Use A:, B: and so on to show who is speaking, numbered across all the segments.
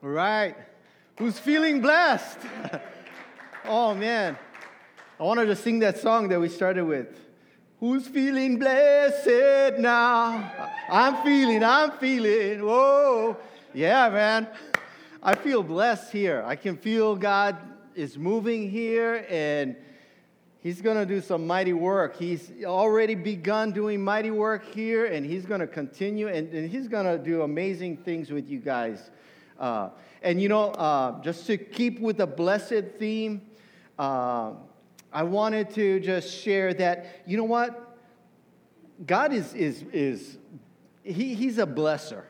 A: All right. Who's feeling blessed? oh, man. I wanted to sing that song that we started with. Who's feeling blessed now? I'm feeling, I'm feeling. Whoa. Yeah, man. I feel blessed here. I can feel God is moving here and He's going to do some mighty work. He's already begun doing mighty work here, and he's going to continue, and, and he's going to do amazing things with you guys. Uh, and you know, uh, just to keep with the blessed theme, uh, I wanted to just share that, you know what? God is, is, is he, he's a blesser.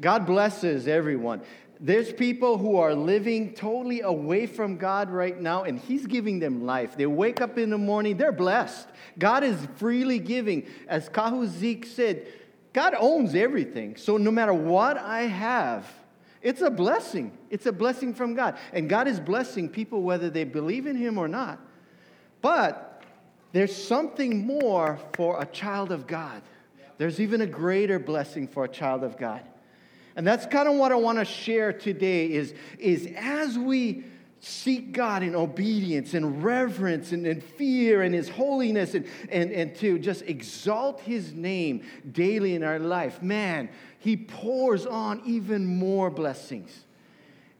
A: God blesses everyone. There's people who are living totally away from God right now, and He's giving them life. They wake up in the morning, they're blessed. God is freely giving. As Kahu Zeke said, God owns everything. So no matter what I have, it's a blessing. It's a blessing from God. And God is blessing people whether they believe in Him or not. But there's something more for a child of God. There's even a greater blessing for a child of God. And that's kind of what I want to share today is, is as we seek God in obedience and reverence and, and fear and His holiness and, and, and to just exalt His name daily in our life, man, He pours on even more blessings.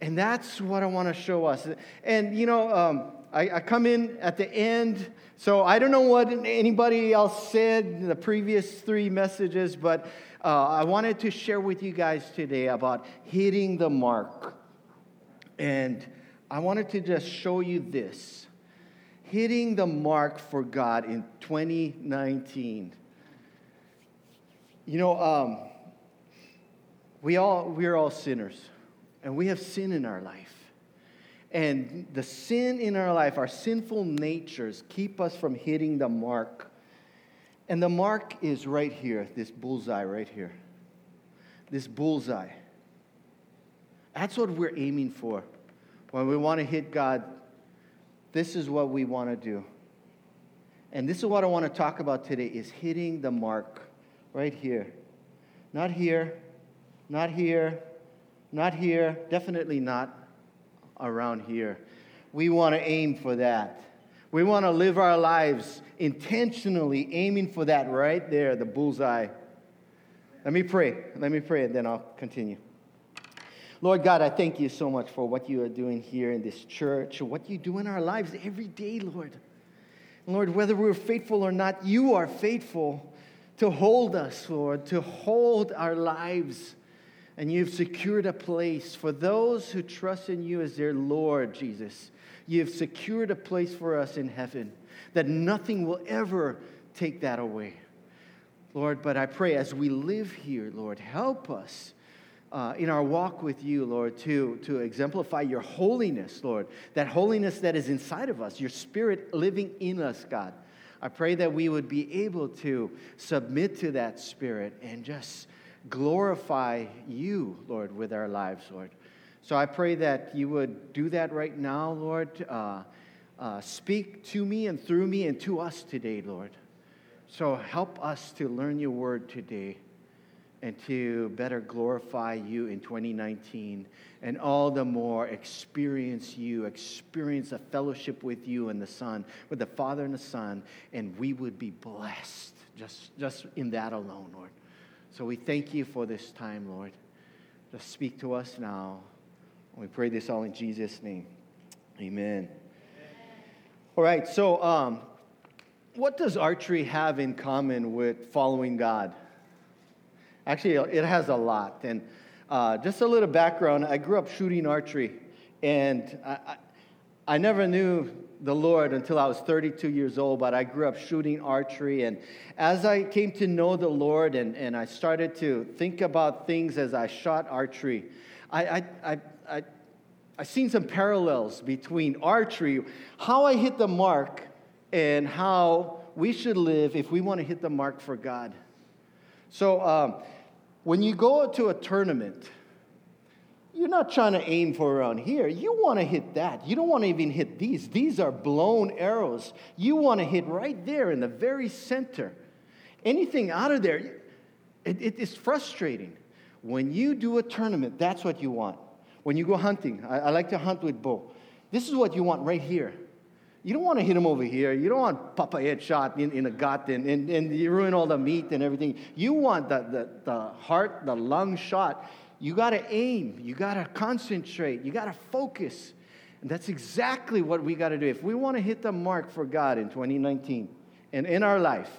A: And that's what I want to show us. And, you know, um, I, I, come in at the end, so I don't know what anybody else said in the previous three messages, but uh, I wanted to share with you guys today about hitting the mark. And I wanted to just show you this hitting the mark for God in 2019. You know, um, we all, we're all sinners, and we have sin in our life. And the sin in our life, our sinful natures, keep us from hitting the mark and the mark is right here, this bullseye right here. This bullseye. That's what we're aiming for. When we want to hit God, this is what we want to do. And this is what I want to talk about today is hitting the mark right here. Not here, not here, not here, definitely not around here. We want to aim for that. We want to live our lives intentionally aiming for that right there, the bullseye. Let me pray. Let me pray, and then I'll continue. Lord God, I thank you so much for what you are doing here in this church, what you do in our lives every day, Lord. Lord, whether we're faithful or not, you are faithful to hold us, Lord, to hold our lives. And you've secured a place for those who trust in you as their Lord, Jesus. You've secured a place for us in heaven that nothing will ever take that away. Lord, but I pray as we live here, Lord, help us uh, in our walk with you, Lord, to, to exemplify your holiness, Lord, that holiness that is inside of us, your spirit living in us, God. I pray that we would be able to submit to that spirit and just glorify you, Lord, with our lives, Lord. So I pray that you would do that right now, Lord. Uh, uh, speak to me and through me and to us today, Lord. So help us to learn your word today and to better glorify you in 2019 and all the more experience you, experience a fellowship with you and the Son, with the Father and the Son, and we would be blessed just, just in that alone, Lord. So we thank you for this time, Lord. Just speak to us now. We pray this all in Jesus' name. Amen. All right, so um, what does archery have in common with following God? Actually, it has a lot. And uh, just a little background I grew up shooting archery, and I, I, I never knew the Lord until I was 32 years old, but I grew up shooting archery. And as I came to know the Lord and, and I started to think about things as I shot archery, I, I, I, I, I seen some parallels between archery, how I hit the mark, and how we should live if we want to hit the mark for God. So, um, when you go to a tournament, you're not trying to aim for around here. You want to hit that. You don't want to even hit these. These are blown arrows. You want to hit right there in the very center. Anything out of there, it, it is frustrating. When you do a tournament, that's what you want. When you go hunting, I, I like to hunt with bow. This is what you want right here. You don't want to hit him over here. You don't want Papa head shot in, in the gut and, and, and you ruin all the meat and everything. You want the, the, the heart, the lung shot. You got to aim. You got to concentrate. You got to focus. And that's exactly what we got to do. If we want to hit the mark for God in 2019 and in our life,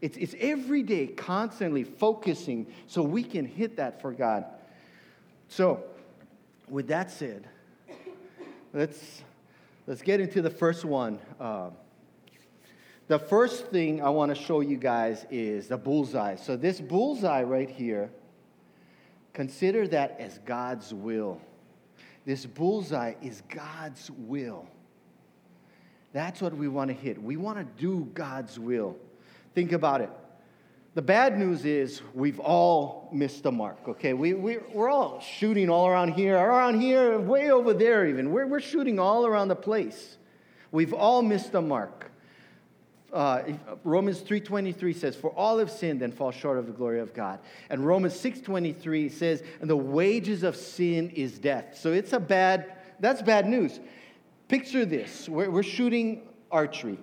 A: it's, it's every day constantly focusing so we can hit that for God. So, with that said, let's, let's get into the first one. Uh, the first thing I want to show you guys is the bullseye. So, this bullseye right here, consider that as God's will. This bullseye is God's will. That's what we want to hit. We want to do God's will. Think about it. The bad news is we've all missed the mark, okay? We, we, we're all shooting all around here, around here, way over there even. We're, we're shooting all around the place. We've all missed the mark. Uh, Romans 3.23 says, For all have sinned and fall short of the glory of God. And Romans 6.23 says, And the wages of sin is death. So it's a bad, that's bad news. Picture this. We're, we're shooting archery,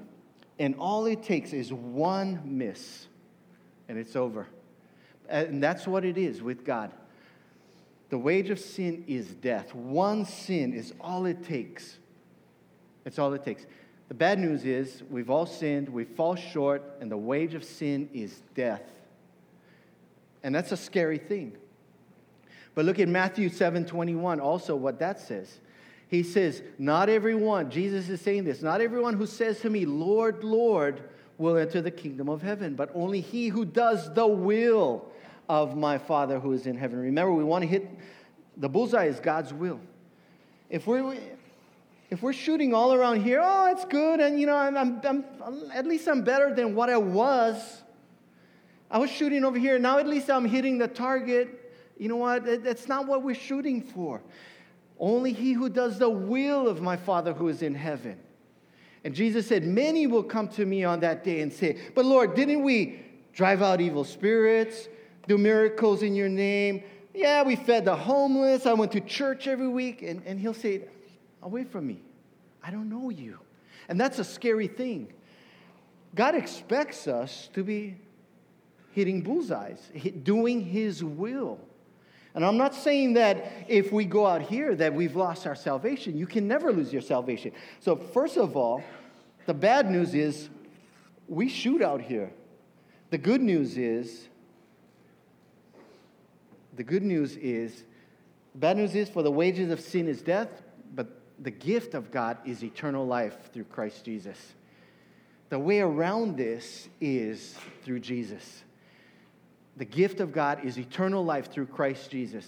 A: and all it takes is one miss and it's over. And that's what it is with God. The wage of sin is death. One sin is all it takes. It's all it takes. The bad news is we've all sinned, we fall short, and the wage of sin is death. And that's a scary thing. But look at Matthew 7 21, also what that says. He says, Not everyone, Jesus is saying this, not everyone who says to me, Lord, Lord, will enter the kingdom of heaven, but only he who does the will of my Father who is in heaven. Remember, we want to hit the bullseye is God's will. If we're if we're shooting all around here, oh, it's good, and you know, I'm, I'm, I'm, at least I'm better than what I was. I was shooting over here, now at least I'm hitting the target. You know what? That's not what we're shooting for. Only he who does the will of my Father who is in heaven. And Jesus said, Many will come to me on that day and say, But Lord, didn't we drive out evil spirits, do miracles in your name? Yeah, we fed the homeless. I went to church every week. And, and he'll say, Away from me. I don't know you. And that's a scary thing. God expects us to be hitting bullseyes, doing his will. And I'm not saying that if we go out here that we've lost our salvation. You can never lose your salvation. So, first of all, the bad news is we shoot out here. The good news is, the good news is, bad news is for the wages of sin is death, but the gift of God is eternal life through Christ Jesus. The way around this is through Jesus. The gift of God is eternal life through Christ Jesus.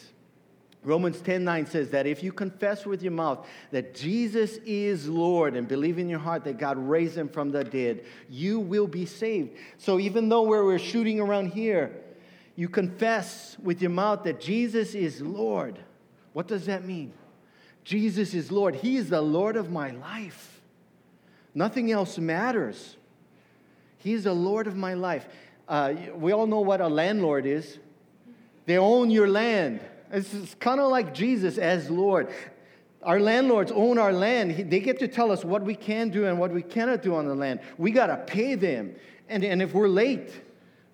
A: Romans 10 9 says that if you confess with your mouth that Jesus is Lord and believe in your heart that God raised him from the dead, you will be saved. So even though we're shooting around here, you confess with your mouth that Jesus is Lord. What does that mean? Jesus is Lord. He is the Lord of my life. Nothing else matters. He is the Lord of my life. Uh, we all know what a landlord is. They own your land. It's kind of like Jesus as Lord. Our landlords own our land. They get to tell us what we can do and what we cannot do on the land. We got to pay them. And, and if we're late,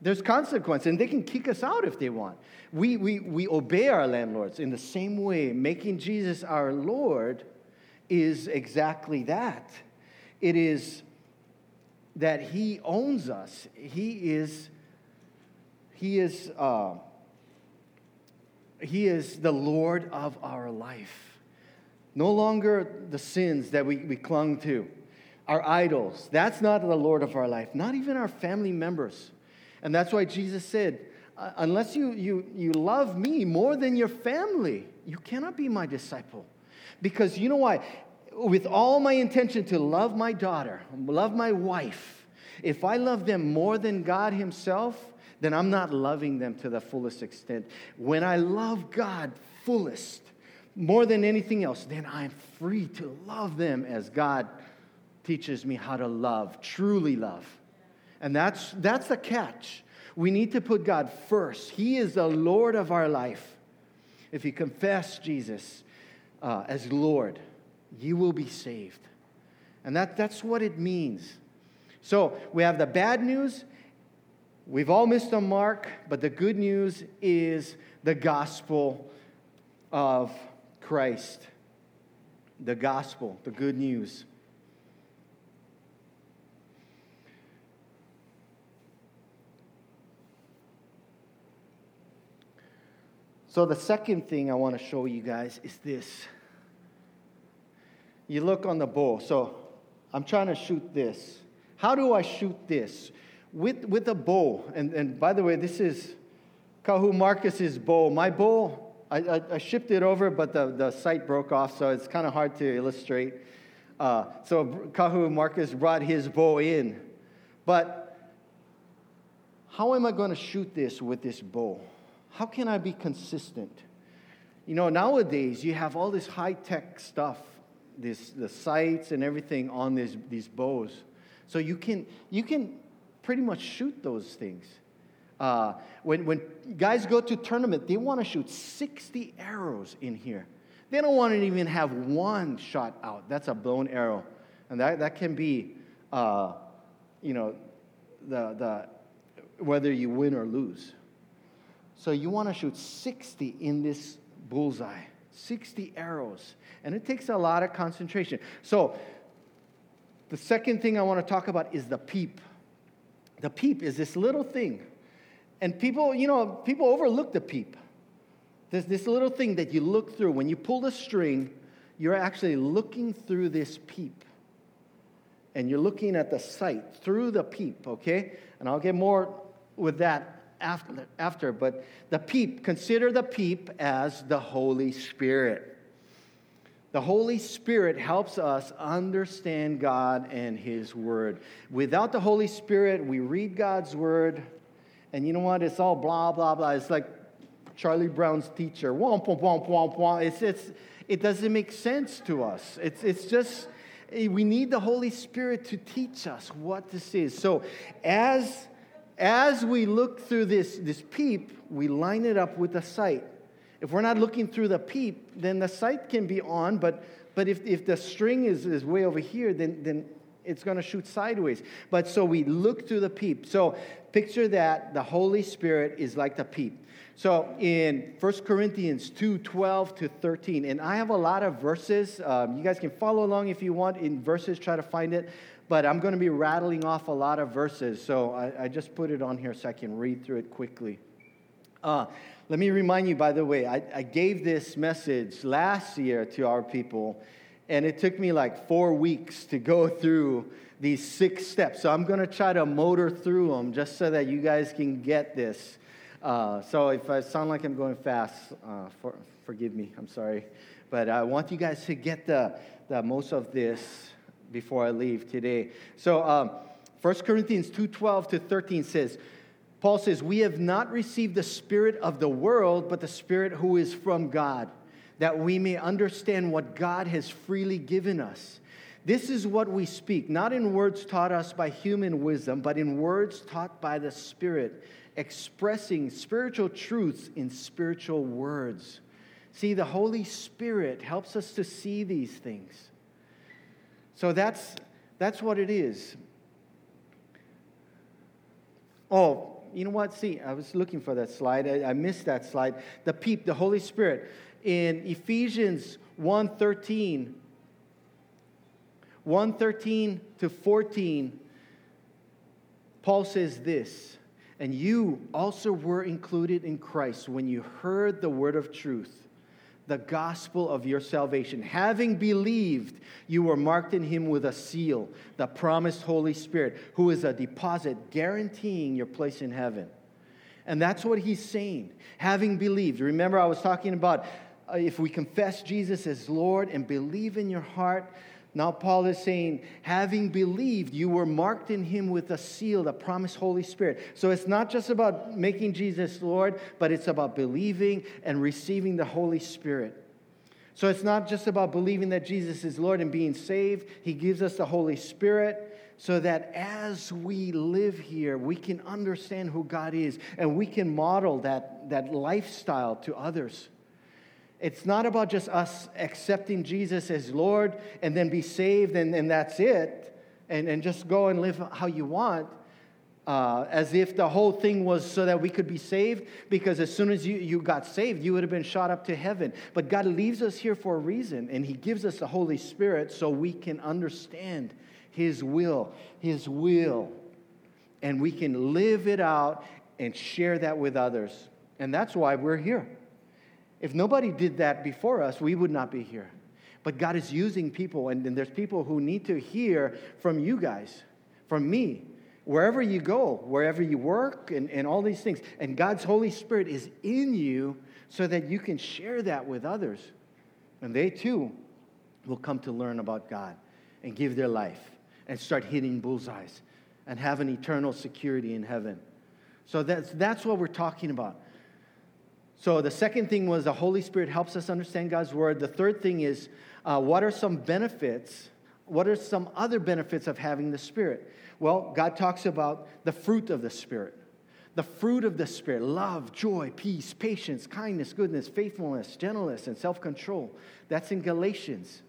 A: there's consequence. And they can kick us out if they want. We, we, we obey our landlords in the same way. Making Jesus our Lord is exactly that. It is that he owns us. He is, he is, uh, he is the Lord of our life. No longer the sins that we, we clung to, our idols. That's not the Lord of our life, not even our family members. And that's why Jesus said, uh, unless you, you, you love me more than your family, you cannot be my disciple. Because you know why? With all my intention to love my daughter, love my wife, if I love them more than God Himself, then I'm not loving them to the fullest extent. When I love God fullest, more than anything else, then I'm free to love them as God teaches me how to love, truly love. And that's, that's the catch. We need to put God first. He is the Lord of our life. If you confess Jesus, uh, as Lord, you will be saved. And that, that's what it means. So we have the bad news. We've all missed a mark, but the good news is the gospel of Christ. The gospel, the good news. So, the second thing I want to show you guys is this. You look on the bow. So, I'm trying to shoot this. How do I shoot this? With, with a bow. And, and by the way, this is Kahu Marcus's bow. My bow, I, I, I shipped it over, but the, the sight broke off, so it's kind of hard to illustrate. Uh, so Kahu Marcus brought his bow in. But how am I going to shoot this with this bow? How can I be consistent? You know, nowadays you have all this high tech stuff, this, the sights and everything on this, these bows. So you can, you can pretty much shoot those things. Uh, when, when guys go to tournament, they want to shoot 60 arrows in here. They don't want to even have one shot out. That's a blown arrow. And that, that can be, uh, you know, the, the, whether you win or lose. So you want to shoot 60 in this bullseye, 60 arrows. And it takes a lot of concentration. So the second thing I want to talk about is the peep. The peep is this little thing. And people, you know, people overlook the peep. There's this little thing that you look through. When you pull the string, you're actually looking through this peep. And you're looking at the sight through the peep, okay? And I'll get more with that after, after, but the peep, consider the peep as the Holy Spirit. The Holy Spirit helps us understand God and His Word. Without the Holy Spirit, we read God's Word, and you know what? It's all blah, blah, blah. It's like Charlie Brown's teacher. Womp, womp, womp, womp, womp. It's, it's, it doesn't make sense to us. It's, it's just, eh, we need the Holy Spirit to teach us what this is. So, as as we look through this, this peep, we line it up with the sight. If we're not looking through the peep, then the sight can be on, but, but if, if the string is, is way over here, then, then it's going to shoot sideways. But so we look through the peep. So picture that the Holy Spirit is like the peep. So in 1 Corinthians 2 12 to 13, and I have a lot of verses. Um, you guys can follow along if you want in verses, try to find it but I'm going to be rattling off a lot of verses, so I, I just put it on here so I can read through it quickly. Uh, let me remind you, by the way, I, I gave this message last year to our people, and it took me like four weeks to go through these six steps. So I'm going to try to motor through them just so that you guys can get this. Uh, so if I sound like I'm going fast, uh, for, forgive me. I'm sorry. But I want you guys to get the, the most of this before I leave today. So, um, 1 Corinthians 2:12 to 13 says, Paul says, "We have not received the spirit of the world, but the spirit who is from God, that we may understand what God has freely given us." This is what we speak, not in words taught us by human wisdom, but in words taught by the Spirit, expressing spiritual truths in spiritual words. See, the Holy Spirit helps us to see these things. So that's, that's what it is. Oh, you know what? See, I was looking for that slide. I, I missed that slide. The peep, the Holy Spirit. In Ephesians 1.13, 1.13 to 14, Paul says this, and you also were included in Christ when you heard the word of truth the gospel of your salvation. Having believed, you were marked in him with a seal, the promised Holy Spirit, who is a deposit guaranteeing your place in heaven. And that's what he's saying. Having believed. Remember, I was talking about uh, if we confess Jesus as Lord and believe in your heart, now, Paul is saying, having believed, you were marked in him with a seal, the promised Holy Spirit. So it's not just about making Jesus Lord, but it's about believing and receiving the Holy Spirit. So it's not just about believing that Jesus is Lord and being saved, He gives us the Holy Spirit so that as we live here, we can understand who God is and we can model that, that lifestyle to others. It's not about just us accepting Jesus as Lord and then be saved and, and that's it, and, and just go and live how you want. Uh, as if the whole thing was so that we could be saved, because as soon as you, you got saved, you would have been shot up to heaven. But God leaves us here for a reason, and He gives us the Holy Spirit so we can understand His will, His will, and we can live it out and share that with others. And that's why we're here. If nobody did that before us, we would not be here. But God is using people, and, and there's people who need to hear from you guys, from me, wherever you go, wherever you work, and, and all these things. And God's Holy Spirit is in you so that you can share that with others. And they too will come to learn about God and give their life and start hitting bullseyes and have an eternal security in heaven. So that's, that's what we're talking about. So the second thing was the Holy Spirit helps us understand God's word. The third thing is uh, what are some benefits? What are some other benefits of having the Spirit? Well, God talks about the fruit of the Spirit. The fruit of the Spirit love, joy, peace, patience, kindness, goodness, faithfulness, gentleness, and self control. That's in Galatians.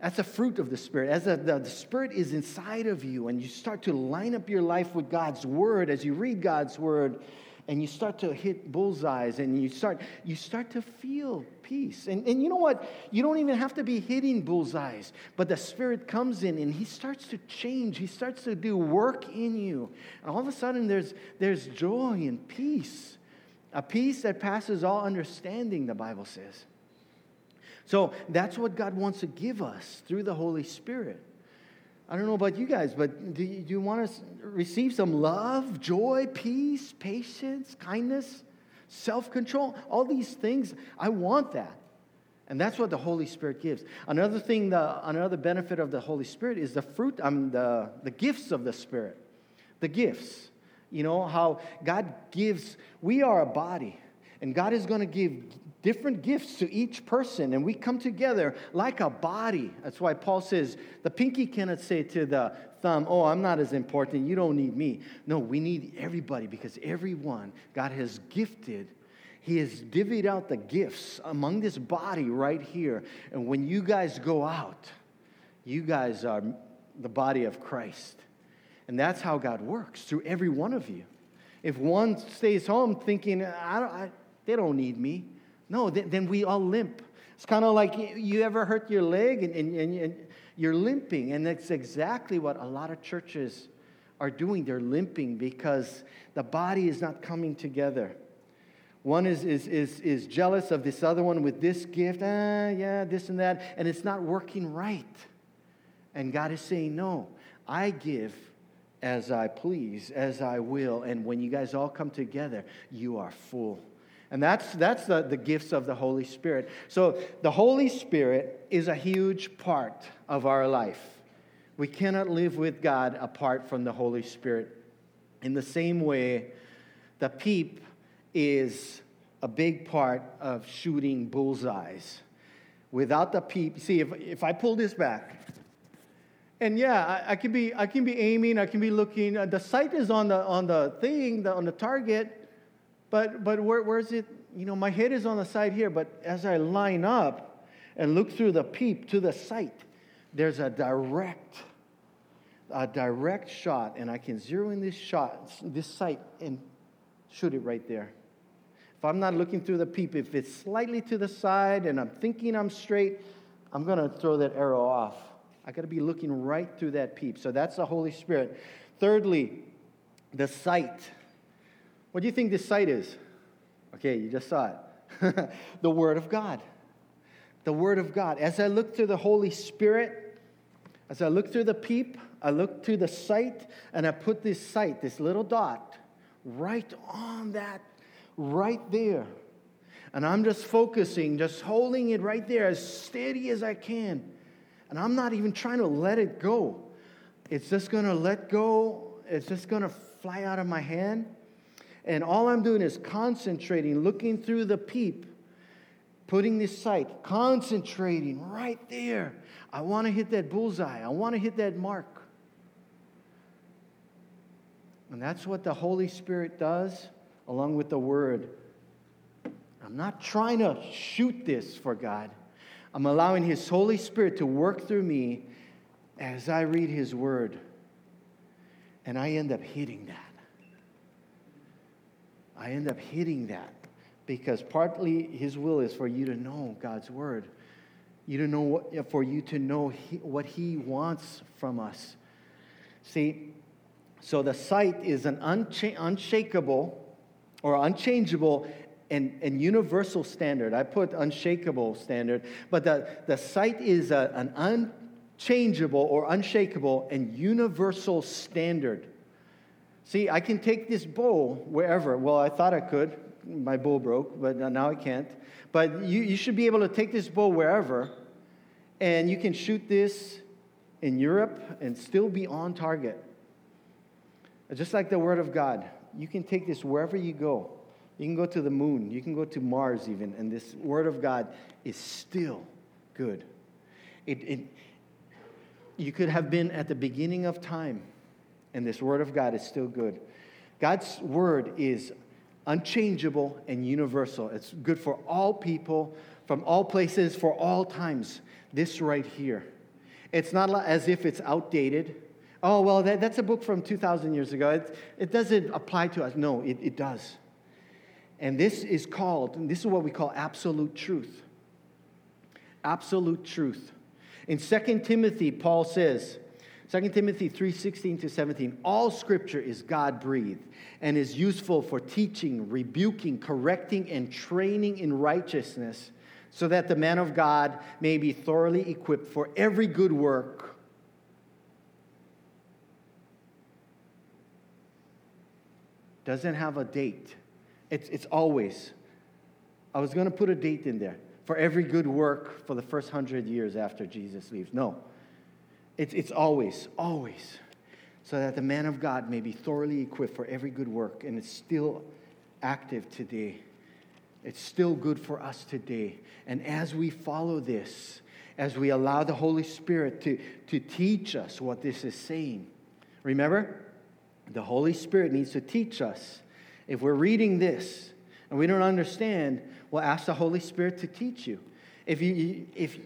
A: That's a fruit of the Spirit. As the, the, the, Spirit is inside of you and you start to line up your life with God's Word, as you read God's Word, and you start to hit bullseyes and you start, you start to feel peace. And, and you know what? You don't even have to be hitting bullseyes, but the Spirit comes in and He starts to change. He starts to do work in you. And all of a sudden, there's, there's joy and peace. A peace that passes all understanding, the Bible says. So that's what God wants to give us through the Holy Spirit. I don't know about you guys, but do you, do you want to receive some love, joy, peace, patience, kindness, self control? All these things, I want that. And that's what the Holy Spirit gives. Another thing, the, another benefit of the Holy Spirit is the fruit, um, the, the gifts of the Spirit. The gifts. You know, how God gives, we are a body, and God is going to give different gifts to each person, and we come together like a body. That's why Paul says the pinky cannot say to the thumb, Oh, I'm not as important. You don't need me. No, we need everybody because everyone God has gifted. He has divvied out the gifts among this body right here. And when you guys go out, you guys are the body of Christ. And that's how God works through every one of you. If one stays home thinking, I don't, I, they don't need me, no, then, then we all limp. It's kind of like you ever hurt your leg and, and, and you're limping. And that's exactly what a lot of churches are doing. They're limping because the body is not coming together. One is, is, is, is jealous of this other one with this gift, ah, yeah, this and that, and it's not working right. And God is saying, No, I give as I please, as I will. And when you guys all come together, you are full. And that's, that's the, the gifts of the Holy Spirit. So the Holy Spirit is a huge part of our life. We cannot live with God apart from the Holy Spirit. In the same way, the peep is a big part of shooting bullseyes. Without the peep, see, if, if I pull this back, and yeah, I, I, can be I can be aiming, I can be looking. Uh, the sight is on the on the thing, the, on the target, but, but where, where's it? You know, my head is on the side here, but as I line up and look through the peep to the sight, there's a direct, a direct shot, and I can zero in this shot, this sight, and shoot it right there. If I'm not looking through the peep, if it's slightly to the side and I'm thinking I'm straight, I'm going to throw that arrow off. I got to be looking right through that peep. So that's the Holy Spirit. Thirdly, the sight. What do you think this sight is? Okay, you just saw it. the Word of God. The Word of God. As I look through the Holy Spirit, as I look through the peep, I look through the sight, and I put this sight, this little dot, right on that, right there. And I'm just focusing, just holding it right there as steady as I can. And I'm not even trying to let it go. It's just to let go. It's just to fly out of my hand. And all I'm doing is concentrating, looking through the peep, putting this sight, concentrating right there. I want to hit that bullseye. I want to hit that mark. And that's what the Holy Spirit does, along with the Word. I'm not trying to shoot this for God. I'm allowing His Holy Spirit to work through me as I read His Word. And I end up hitting that. I end up hitting that because partly His will is for you to know God's Word, you to know what, for you to know he, what He wants from us. See, so the sight is an uncha- unshakable or unchangeable and, and universal standard. I put unshakable standard, but the, the sight is a, an unchangeable or unshakable and universal standard. See, I can take this bow wherever. Well, I thought I could. My bow broke, but now I can't. But you, you should be able to take this bow wherever, and you can shoot this in Europe and still be on target. Just like the Word of God, you can take this wherever you go. You can go to the moon, you can go to Mars even, and this Word of God is still good. It, it, you could have been at the beginning of time, and this Word of God is still good. God's Word is unchangeable and universal. It's good for all people, from all places, for all times. This right here. It's not as if it's outdated. Oh, well, that, that's a book from 2,000 years ago. It, it doesn't apply to us. No, it, it does. And this is called, this is what we call absolute truth. Absolute truth. In 2 Timothy, Paul says, 2 Timothy 3:16 to 17 all scripture is God breathed and is useful for teaching, rebuking, correcting and training in righteousness so that the man of God may be thoroughly equipped for every good work. Doesn't have a date. It's, it's always. I was going to put a date in there for every good work for the first hundred years after Jesus leaves. No. It's, it's always, always. So that the man of God may be thoroughly equipped for every good work. And it's still active today. It's still good for us today. And as we follow this, as we allow the Holy Spirit to, to teach us what this is saying, remember, the Holy Spirit needs to teach us if we're reading this and we don't understand, well, ask the Holy Spirit to teach you. If you, if,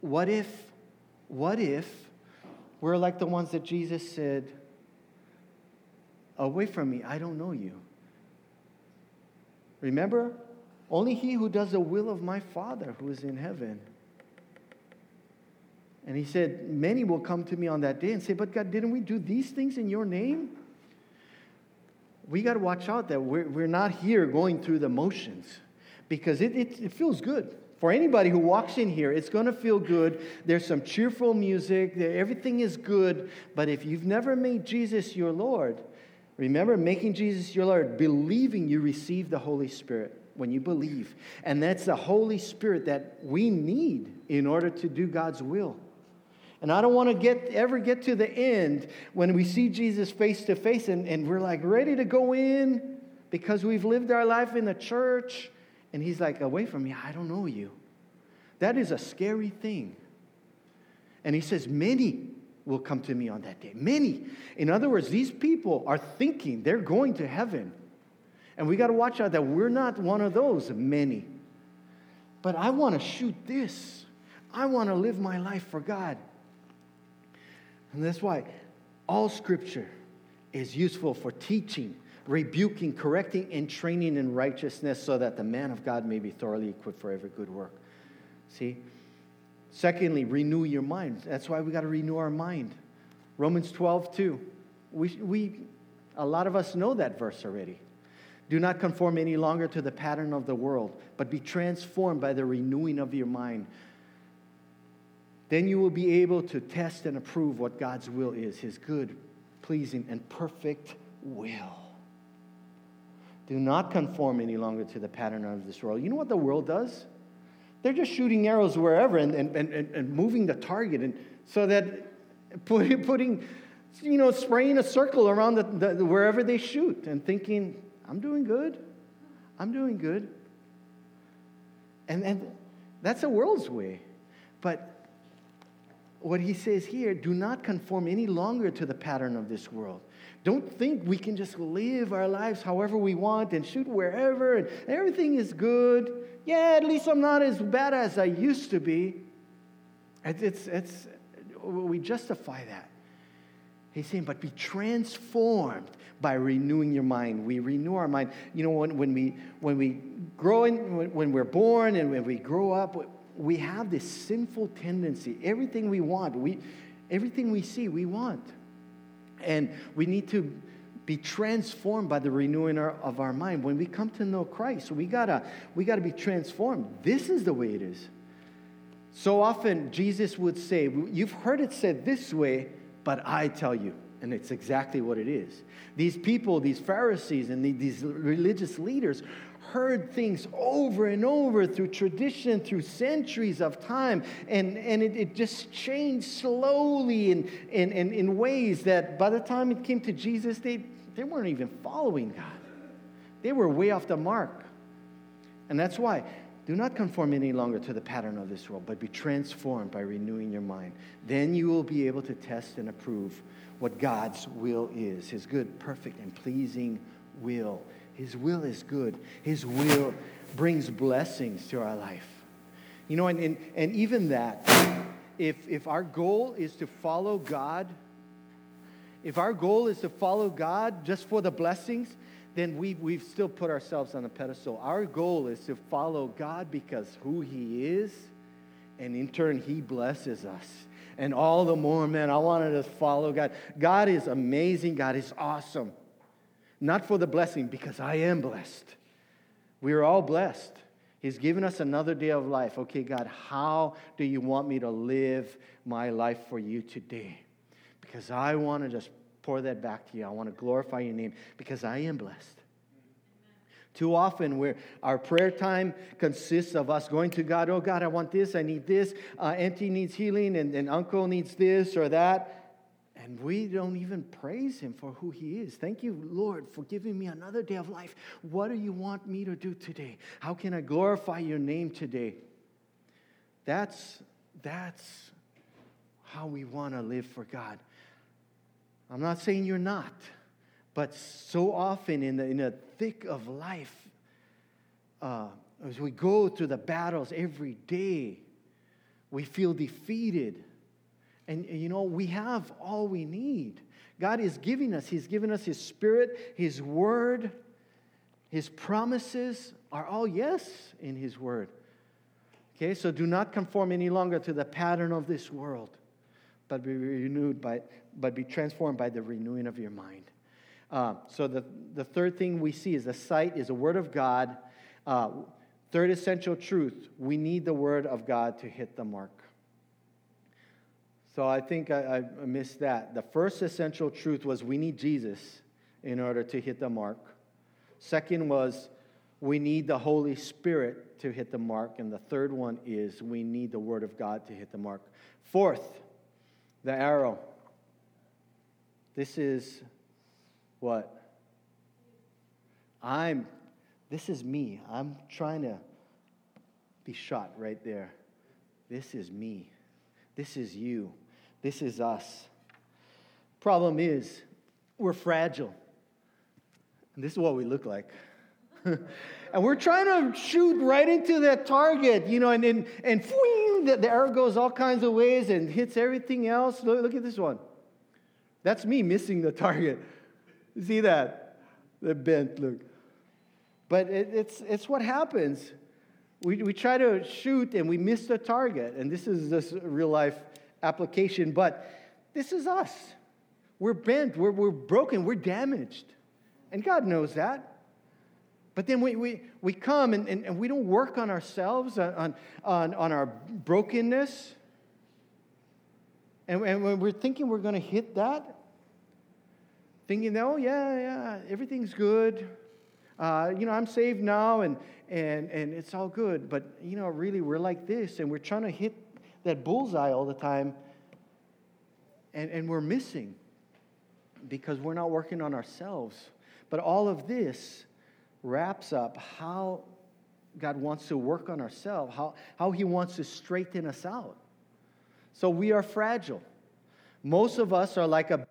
A: what if, what if we're like the ones that Jesus said, away from me, I don't know you. Remember, only he who does the will of my Father who is in heaven. And he said, Many will come to me on that day and say, But God, didn't we do these things in your name? we got to watch out that we're, we're not here going through the motions because it, it, it feels good. For anybody who walks in here, it's going to feel good. There's some cheerful music, everything is good. But if you've never made Jesus your Lord, remember making Jesus your Lord, believing you receive the Holy Spirit when you believe. And that's the Holy Spirit that we need in order to do God's will. And I don't want to get ever get to the end when we see Jesus face to face and, and we're like ready to go in because we've lived our life in the church. And he's like, away from me, I don't know you. That is a scary thing. And he says, many will come to me on that day. Many. In other words, these people are thinking they're going to heaven. And we got to watch out that we're not one of those many. But I want to shoot this. I want to live my life for God. And that's why all scripture is useful for teaching, rebuking, correcting, and training in righteousness so that the man of God may be thoroughly equipped for every good work. See? Secondly, renew your mind. That's why we got to renew our mind. Romans 12, 2. We, we, a lot of us know that verse already. Do not conform any longer to the pattern of the world, but be transformed by the renewing of your mind then you will be able to test and approve what God's will is his good, pleasing, and perfect will. Do not conform any longer to the pattern of this world. You know what the world does? They're just shooting arrows wherever and, and, and, and moving the target and so that putting, putting you know, spraying a circle around the, the, wherever they shoot and thinking, I'm doing good. I'm doing good. And, and that's the world's way. But what he says here do not conform any longer to the pattern of this world. Don't think we can just live our lives however we want and shoot wherever and everything is good. Yeah, at least I'm not as bad as I used to be. It's, it's, it's we justify that. He's saying, but be transformed by renewing your mind. We renew our mind. You know, when, when, we, when we grow in, when, when we're born and when we grow up, we have this sinful tendency. Everything we want, we, everything we see, we want. And we need to be transformed by the renewing of our mind. When we come to know Christ, we gotta, we gotta be transformed. This is the way it is. So often, Jesus would say, You've heard it said this way, but I tell you. And it's exactly what it is. These people, these Pharisees, and these religious leaders heard things over and over through tradition, through centuries of time, and, and it, it just changed slowly in, in, in, in ways that by the time it came to Jesus, they, they weren't even following God. They were way off the mark. And that's why do not conform any longer to the pattern of this world, but be transformed by renewing your mind. Then you will be able to test and approve what God's will is his good, perfect, and pleasing will. His will is good. His will brings blessings to our life. You know, and, and, and even that, if, if our goal is to follow God, if our goal is to follow God just for the blessings, then we, we've still put ourselves on a pedestal. Our goal is to follow God because who He is, and in turn, He blesses us. And all the more, man, I wanted to follow God. God is amazing. God is awesome. Not for the blessing, because I am blessed. We are all blessed. He's given us another day of life. Okay, God, how do you want me to live my life for you today? Because I want to just pour that back to you. I want to glorify your name because I am blessed. Too often, where our prayer time consists of us going to God, oh God, I want this, I need this, uh, Auntie needs healing, and, and Uncle needs this or that. And we don't even praise him for who he is. Thank you, Lord, for giving me another day of life. What do you want me to do today? How can I glorify your name today? That's, that's how we want to live for God. I'm not saying you're not, but so often in the, in the thick of life, uh, as we go through the battles every day, we feel defeated and, you know, we have all we need. God is giving us, He's given us His Spirit, His Word, His promises are all yes in His Word. Okay, so do not conform any longer to the pattern of this world, but be renewed by, but be transformed by the renewing of your mind. Uh, so the, the third thing we see is the sight is the Word of God. Uh, third essential truth, we need the Word of God to hit the mark. So I think I, I, missed that. The first essential truth was we need Jesus in order to hit the mark. Second was we need the Holy Spirit to hit the mark. And the third one is we need the Word of God to hit the mark. Fourth, the arrow. This is what? I'm, this is me. I'm trying to be shot right there. This is me. This is you. This is us. Problem is, we're fragile. And this is what we look like. and we're trying to shoot right into that target, you know, and and, and the, the, arrow goes all kinds of ways and hits everything else. Look, look at this one. That's me missing the target. See that? The bent, look. But it, it's, it's what happens. We, we try to shoot and we miss the target. And this is this real life application, but this is us. We're bent, we're, we're broken, we're damaged. And God knows that. But then we, we, we come and, and, and we don't work on ourselves, on, on, on our brokenness. And, and when we're thinking we're going to hit that, thinking, oh, yeah, yeah, everything's good. Uh, you know, I'm saved now and, and, and it's all good. But, you know, really, we're like this and we're trying to hit that bullseye all the time, and, and we're missing because we're not working on ourselves. But all of this wraps up how God wants to work on ourselves, how, how He wants to straighten us out. So we are fragile. Most of us are like a